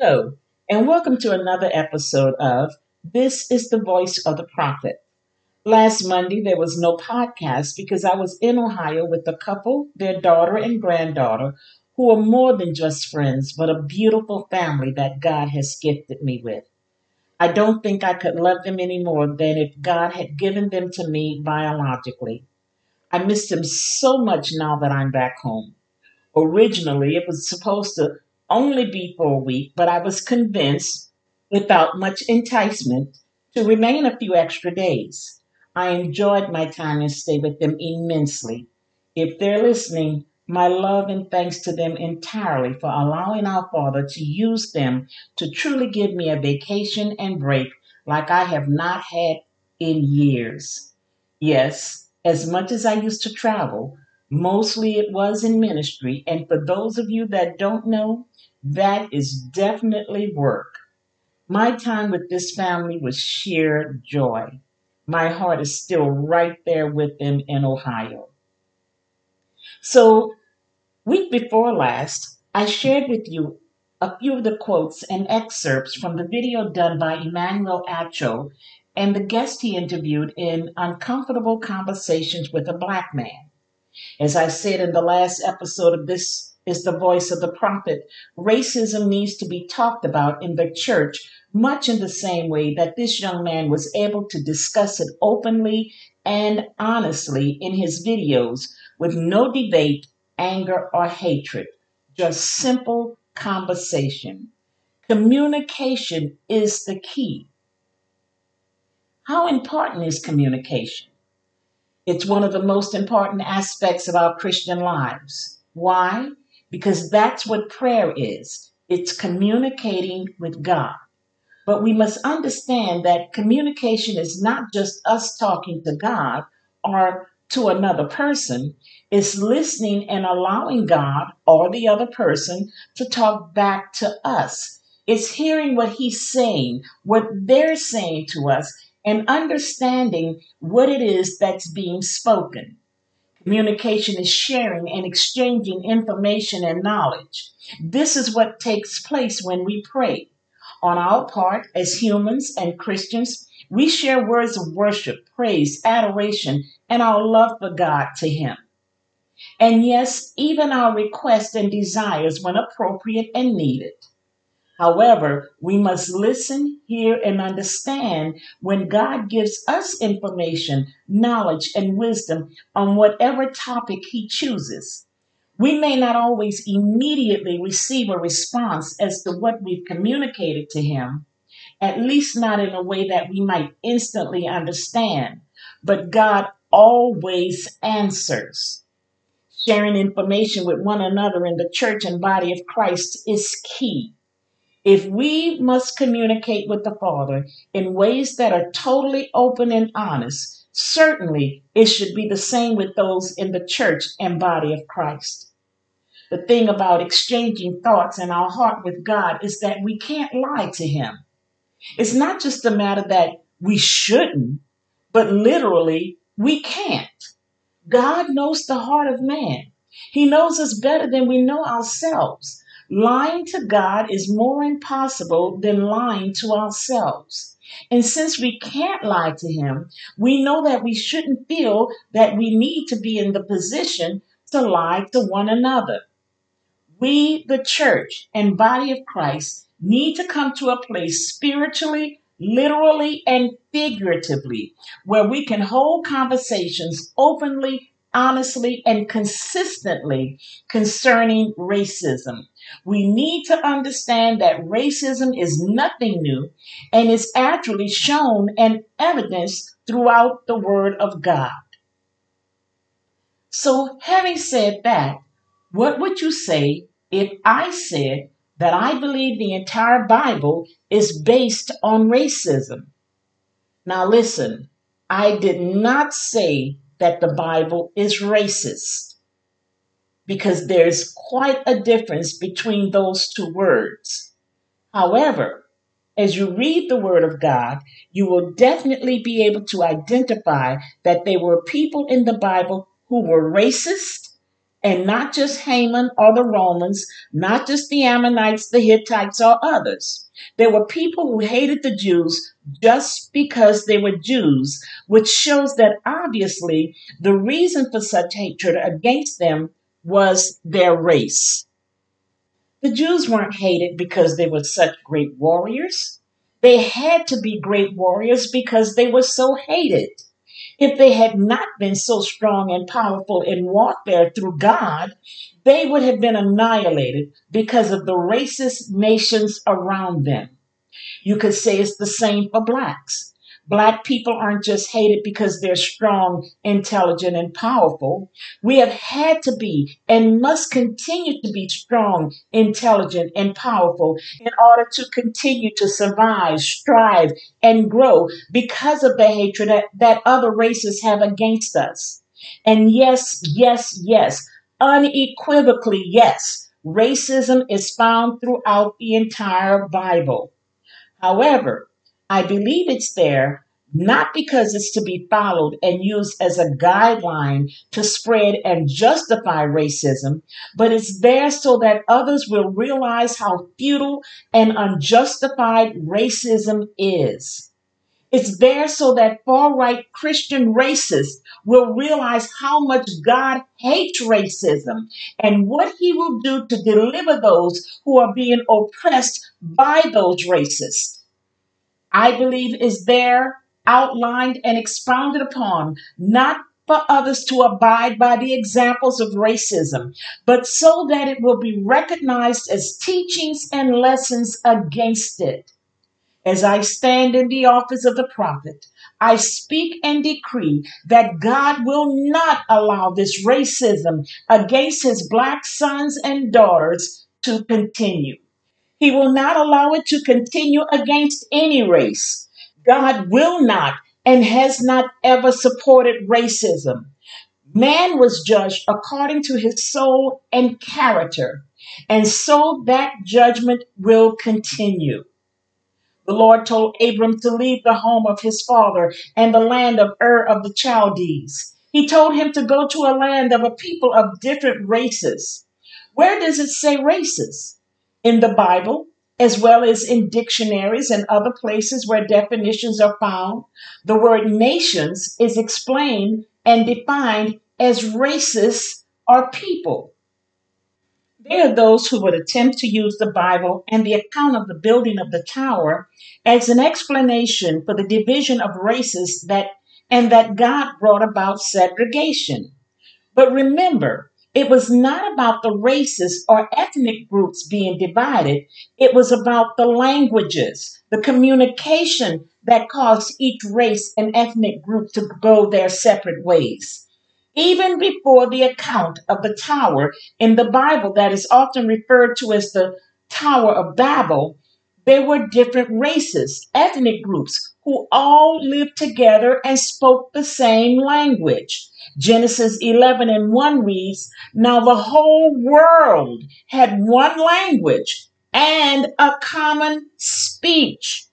Hello, and welcome to another episode of This is the Voice of the Prophet. Last Monday, there was no podcast because I was in Ohio with a couple, their daughter and granddaughter, who are more than just friends, but a beautiful family that God has gifted me with. I don't think I could love them any more than if God had given them to me biologically. I miss them so much now that I'm back home. Originally, it was supposed to only be for a week, but I was convinced, without much enticement, to remain a few extra days. I enjoyed my time and stay with them immensely. If they're listening, my love and thanks to them entirely for allowing our Father to use them to truly give me a vacation and break like I have not had in years. Yes, as much as I used to travel, mostly it was in ministry, and for those of you that don't know, that is definitely work. My time with this family was sheer joy. My heart is still right there with them in Ohio. So, week before last, I shared with you a few of the quotes and excerpts from the video done by Emmanuel Acho and the guest he interviewed in Uncomfortable Conversations with a Black Man. As I said in the last episode of this is the voice of the prophet. Racism needs to be talked about in the church, much in the same way that this young man was able to discuss it openly and honestly in his videos with no debate, anger, or hatred, just simple conversation. Communication is the key. How important is communication? It's one of the most important aspects of our Christian lives. Why? because that's what prayer is it's communicating with God. But we must understand that communication is not just us talking to God or to another person, it's listening and allowing God or the other person to talk back to us. It's hearing what He's saying, what they're saying to us, and understanding what it is that's being spoken. Communication is sharing and exchanging information and knowledge. This is what takes place when we pray. On our part, as humans and Christians, we share words of worship, praise, adoration, and our love for God to Him. And yes, even our requests and desires when appropriate and needed. However, we must listen, hear, and understand when God gives us information, knowledge, and wisdom on whatever topic He chooses. We may not always immediately receive a response as to what we've communicated to Him, at least not in a way that we might instantly understand, but God always answers. Sharing information with one another in the church and body of Christ is key. If we must communicate with the Father in ways that are totally open and honest, certainly it should be the same with those in the church and body of Christ. The thing about exchanging thoughts in our heart with God is that we can't lie to Him. It's not just a matter that we shouldn't, but literally we can't. God knows the heart of man. He knows us better than we know ourselves. Lying to God is more impossible than lying to ourselves. And since we can't lie to Him, we know that we shouldn't feel that we need to be in the position to lie to one another. We, the church and body of Christ, need to come to a place spiritually, literally, and figuratively where we can hold conversations openly honestly and consistently concerning racism. We need to understand that racism is nothing new and is actually shown and evidenced throughout the Word of God. So, having said that, what would you say if I said that I believe the entire Bible is based on racism? Now, listen, I did not say that the Bible is racist because there's quite a difference between those two words. However, as you read the Word of God, you will definitely be able to identify that there were people in the Bible who were racist And not just Haman or the Romans, not just the Ammonites, the Hittites, or others. There were people who hated the Jews just because they were Jews, which shows that obviously the reason for such hatred against them was their race. The Jews weren't hated because they were such great warriors. They had to be great warriors because they were so hated. If they had not been so strong and powerful in warfare through God, they would have been annihilated because of the racist nations around them. You could say it's the same for blacks. Black people aren't just hated because they're strong, intelligent, and powerful. We have had to be and must continue to be strong, intelligent, and powerful in order to continue to survive, strive, and grow because of the hatred that, that other races have against us. And yes, yes, yes, unequivocally, yes, racism is found throughout the entire Bible. However, I believe it's there not because it's to be followed and used as a guideline to spread and justify racism, but it's there so that others will realize how futile and unjustified racism is. It's there so that far right Christian racists will realize how much God hates racism and what he will do to deliver those who are being oppressed by those racists. I believe is there outlined and expounded upon, not for others to abide by the examples of racism, but so that it will be recognized as teachings and lessons against it. As I stand in the office of the prophet, I speak and decree that God will not allow this racism against his black sons and daughters to continue. He will not allow it to continue against any race. God will not and has not ever supported racism. Man was judged according to his soul and character, and so that judgment will continue. The Lord told Abram to leave the home of his father and the land of Ur of the Chaldees. He told him to go to a land of a people of different races. Where does it say races? in the Bible, as well as in dictionaries and other places where definitions are found, the word nations is explained and defined as races or people. There are those who would attempt to use the Bible and the account of the building of the tower as an explanation for the division of races that and that God brought about segregation. But remember, it was not about the races or ethnic groups being divided. It was about the languages, the communication that caused each race and ethnic group to go their separate ways. Even before the account of the tower in the Bible that is often referred to as the Tower of Babel, there were different races, ethnic groups who all lived together and spoke the same language. Genesis 11 and 1 reads, Now the whole world had one language and a common speech.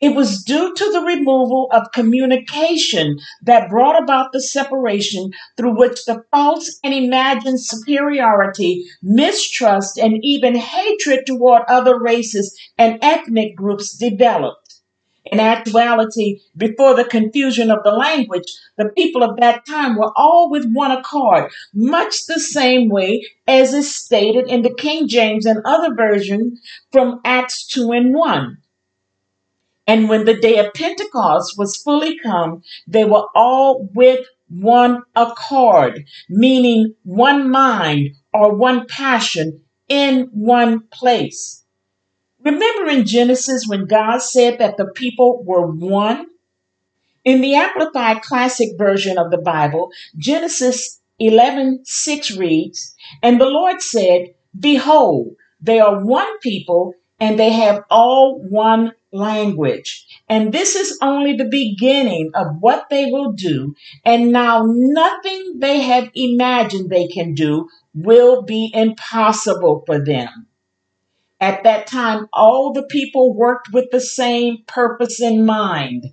It was due to the removal of communication that brought about the separation through which the false and imagined superiority, mistrust, and even hatred toward other races and ethnic groups developed. In actuality, before the confusion of the language, the people of that time were all with one accord, much the same way as is stated in the King James and other versions from Acts 2 and 1. And when the day of Pentecost was fully come, they were all with one accord, meaning one mind or one passion in one place. Remember in Genesis when God said that the people were one? In the Amplified Classic Version of the Bible, Genesis 11 6 reads, And the Lord said, Behold, they are one people and they have all one language. And this is only the beginning of what they will do. And now nothing they have imagined they can do will be impossible for them. At that time, all the people worked with the same purpose in mind,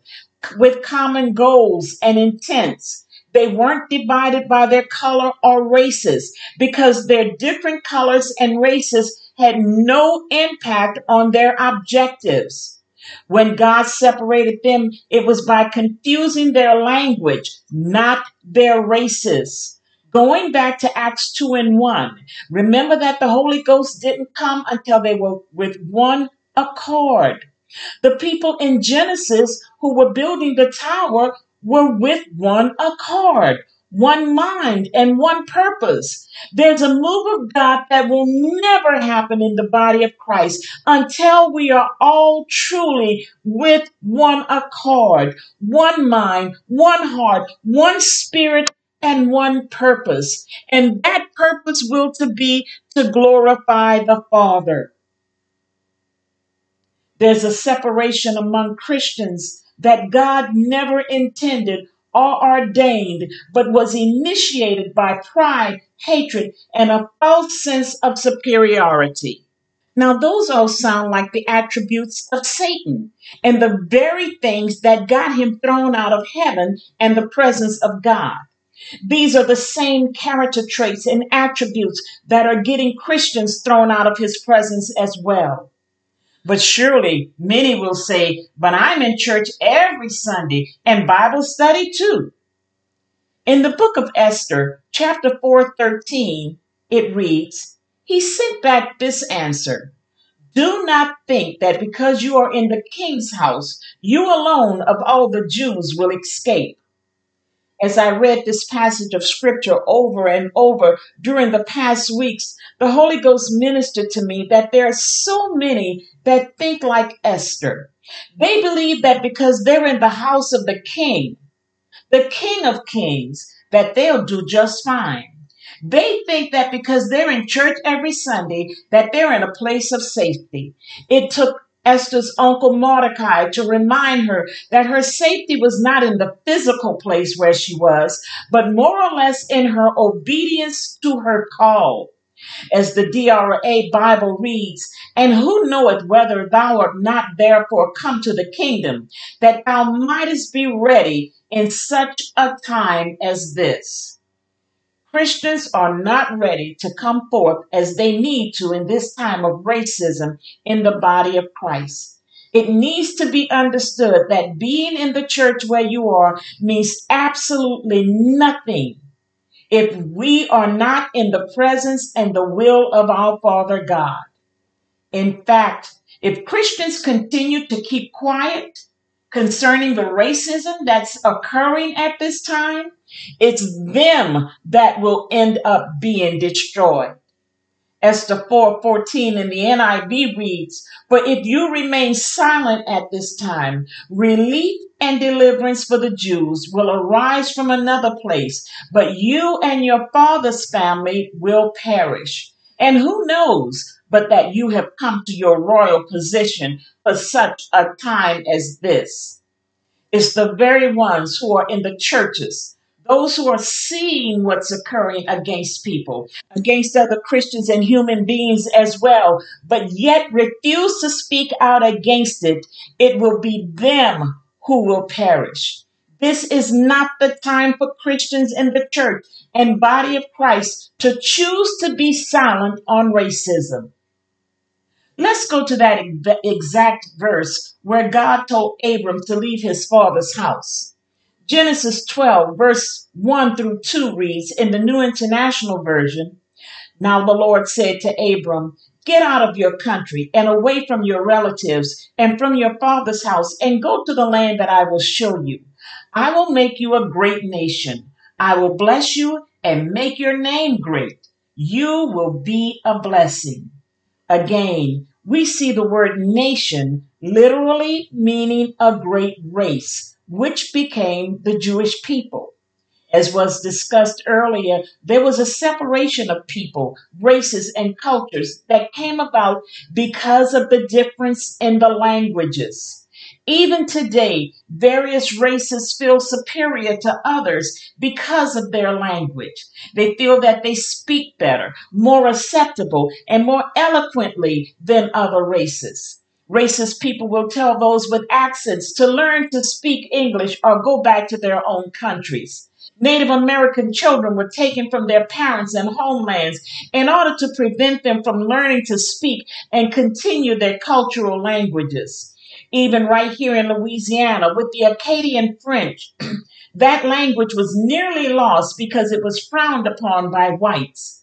with common goals and intents. They weren't divided by their color or races because their different colors and races had no impact on their objectives. When God separated them, it was by confusing their language, not their races. Going back to Acts 2 and 1, remember that the Holy Ghost didn't come until they were with one accord. The people in Genesis who were building the tower were with one accord, one mind, and one purpose. There's a move of God that will never happen in the body of Christ until we are all truly with one accord, one mind, one heart, one spirit, and one purpose. And that purpose will to be to glorify the Father. There's a separation among Christians that God never intended or ordained, but was initiated by pride, hatred, and a false sense of superiority. Now, those all sound like the attributes of Satan and the very things that got him thrown out of heaven and the presence of God. These are the same character traits and attributes that are getting Christians thrown out of his presence as well. But surely many will say, But I'm in church every Sunday and Bible study too. In the book of Esther, chapter 413, it reads, He sent back this answer Do not think that because you are in the king's house, you alone of all the Jews will escape as I read this passage of scripture over and over during the past weeks, the Holy Ghost ministered to me that there are so many that think like Esther. They believe that because they're in the house of the king, the king of kings, that they'll do just fine. They think that because they're in church every Sunday, that they're in a place of safety. It took Esther's uncle Mordecai to remind her that her safety was not in the physical place where she was, but more or less in her obedience to her call. As the DRA Bible reads, and who knoweth whether thou art not therefore come to the kingdom, that thou mightest be ready in such a time as this. Christians are not ready to come forth as they need to in this time of racism in the body of Christ. It needs to be understood that being in the church where you are means absolutely nothing if we are not in the presence and the will of our Father God. In fact, if Christians continue to keep quiet concerning the racism that's occurring at this time, it's them that will end up being destroyed. Esther 4:14 in the NIV reads, "For if you remain silent at this time, relief and deliverance for the Jews will arise from another place, but you and your father's family will perish. And who knows but that you have come to your royal position for such a time as this?" It's the very ones who are in the churches those who are seeing what's occurring against people, against other Christians and human beings as well, but yet refuse to speak out against it, it will be them who will perish. This is not the time for Christians in the church and body of Christ to choose to be silent on racism. Let's go to that exact verse where God told Abram to leave his father's house. Genesis 12, verse 1 through 2 reads in the New International Version Now the Lord said to Abram, Get out of your country and away from your relatives and from your father's house and go to the land that I will show you. I will make you a great nation. I will bless you and make your name great. You will be a blessing. Again, we see the word nation literally meaning a great race which became the Jewish people. As was discussed earlier, there was a separation of people, races, and cultures that came about because of the difference in the languages. Even today, various races feel superior to others because of their language. They feel that they speak better, more acceptable, and more eloquently than other races. Racist people will tell those with accents to learn to speak English or go back to their own countries. Native American children were taken from their parents and homelands in order to prevent them from learning to speak and continue their cultural languages. Even right here in Louisiana, with the Acadian French, that language was nearly lost because it was frowned upon by whites.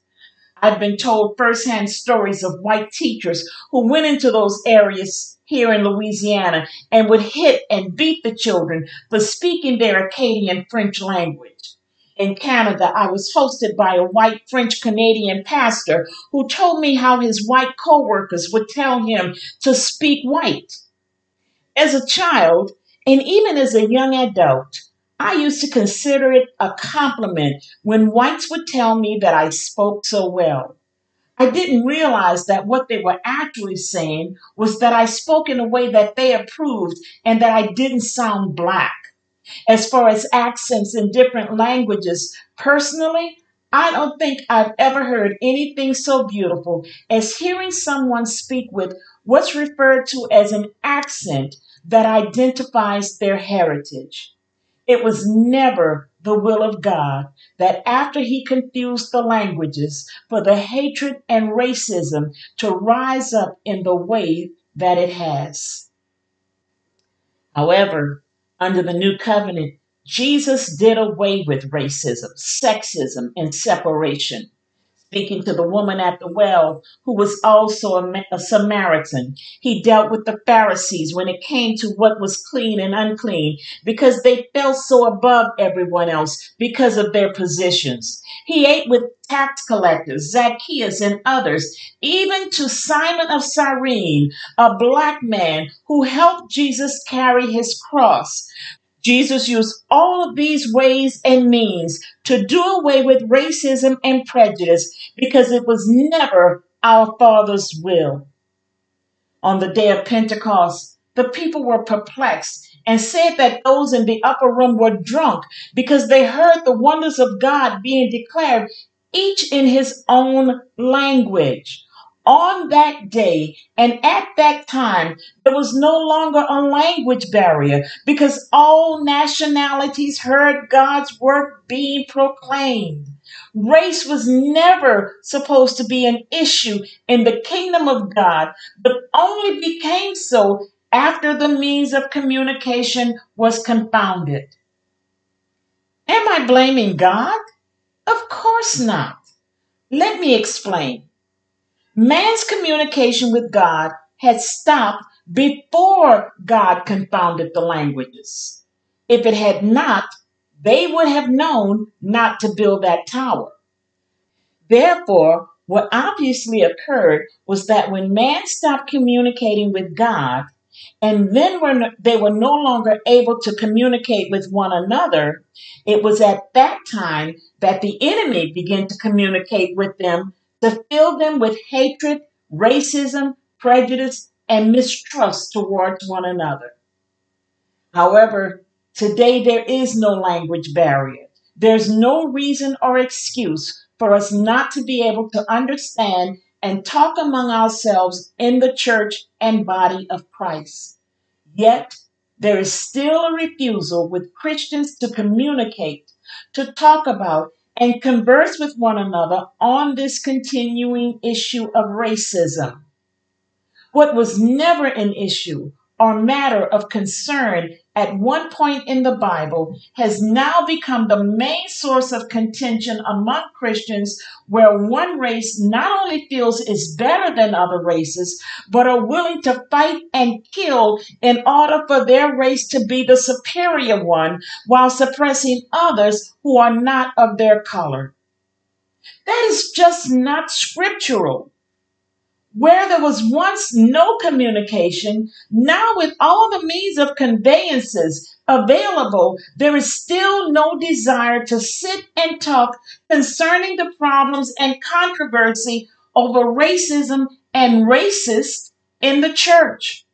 I've been told firsthand stories of white teachers who went into those areas here in Louisiana and would hit and beat the children for speaking their Acadian French language. In Canada, I was hosted by a white French Canadian pastor who told me how his white coworkers would tell him to speak white. As a child, and even as a young adult, I used to consider it a compliment when whites would tell me that I spoke so well. I didn't realize that what they were actually saying was that I spoke in a way that they approved and that I didn't sound black. As far as accents in different languages, personally, I don't think I've ever heard anything so beautiful as hearing someone speak with what's referred to as an accent that identifies their heritage. It was never the will of God that after he confused the languages for the hatred and racism to rise up in the way that it has. However, under the new covenant, Jesus did away with racism, sexism, and separation speaking to the woman at the well, who was also a, a, Samaritan. He dealt with the Pharisees when it came to what was clean and unclean because they felt so above everyone else because of their positions. He ate with tax collectors, Zacchaeus, and others, even to Simon of Cyrene, a black man who helped Jesus carry his cross. Jesus used all of these ways and means to do away with racism and prejudice because it was never our Father's will. On the day of Pentecost, the people were perplexed and said that those in the upper room were drunk because they heard the wonders of God being declared, each in his own language on that day and at that time, there was no longer a language barrier because all nationalities heard God's work being proclaimed. Race was never supposed to be an issue in the kingdom of God, but only became so after the means of communication was confounded. Am I blaming God? Of course not. Let me explain. Man's communication with God had stopped before God confounded the languages. If it had not, they would have known not to build that tower. Therefore, what obviously occurred was that when man stopped communicating with God, and then when they were no longer able to communicate with one another, it was at that time that the enemy began to communicate with them to fill them with hatred, racism, prejudice, and mistrust towards one another. However, today there is no language barrier. There's no reason or excuse for us not to be able to understand and talk among ourselves in the church and body of Christ. Yet, there is still a refusal with Christians to communicate, to talk about, and converse with one another on this continuing issue of racism. What was never an issue or matter of concern at one point in the Bible has now become the main source of contention among Christians, where one race not only feels is better than other races, but are willing to fight and kill in order for their race to be the superior one while suppressing others who are not of their color. That is just not scriptural. Where there was once no communication, now with all the means of conveyances available, there is still no desire to sit and talk concerning the problems and controversy over racism and racists in the church.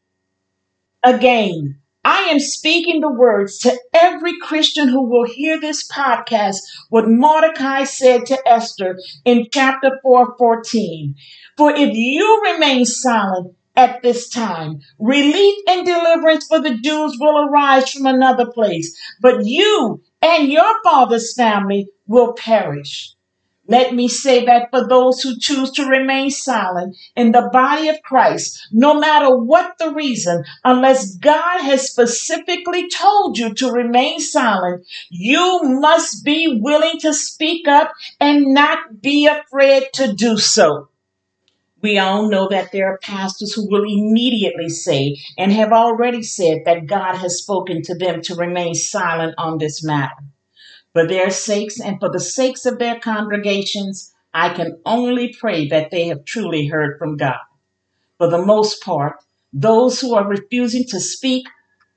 Again, I am speaking the words to every Christian who will hear this podcast, what Mordecai said to Esther in chapter 4 14. For if you remain silent at this time, relief and deliverance for the Jews will arise from another place. But you, and your father's family will perish. Let me say that for those who choose to remain silent in the body of Christ, no matter what the reason, unless God has specifically told you to remain silent, you must be willing to speak up and not be afraid to do so. We all know that there are pastors who will immediately say and have already said that God has spoken to them to remain silent on this matter. For their sakes and for the sakes of their congregations, I can only pray that they have truly heard from God. For the most part, those who are refusing to speak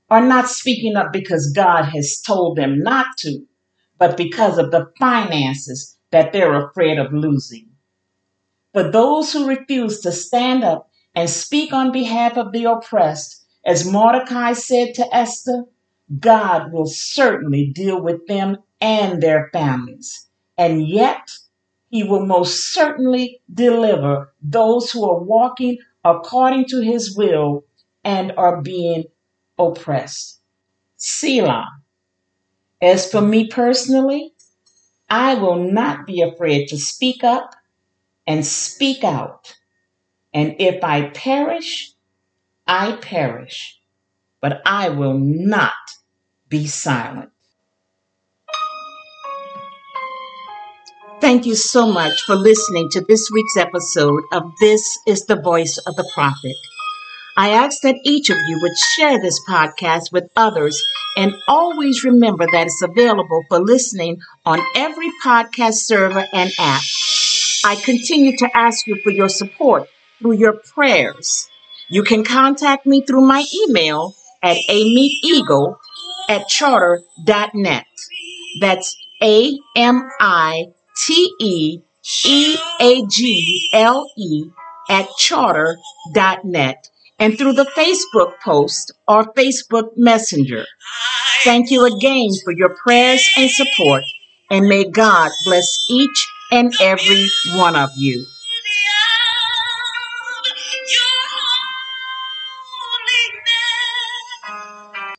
are not speaking up because God has told them not to, but because of the finances that they're afraid of losing. For those who refuse to stand up and speak on behalf of the oppressed, as Mordecai said to Esther, God will certainly deal with them and their families. And yet, he will most certainly deliver those who are walking according to his will and are being oppressed. Selah. As for me personally, I will not be afraid to speak up and speak out. And if I perish, I perish, but I will not be silent. Thank you so much for listening to this week's episode of This is the Voice of the Prophet. I ask that each of you would share this podcast with others and always remember that it's available for listening on every podcast server and app. I continue to ask you for your support through your prayers. You can contact me through my email at amiteagle at charter.net. That's A M I T E E A G L E at charter.net and through the Facebook post or Facebook Messenger. Thank you again for your prayers and support, and may God bless each and every one of you.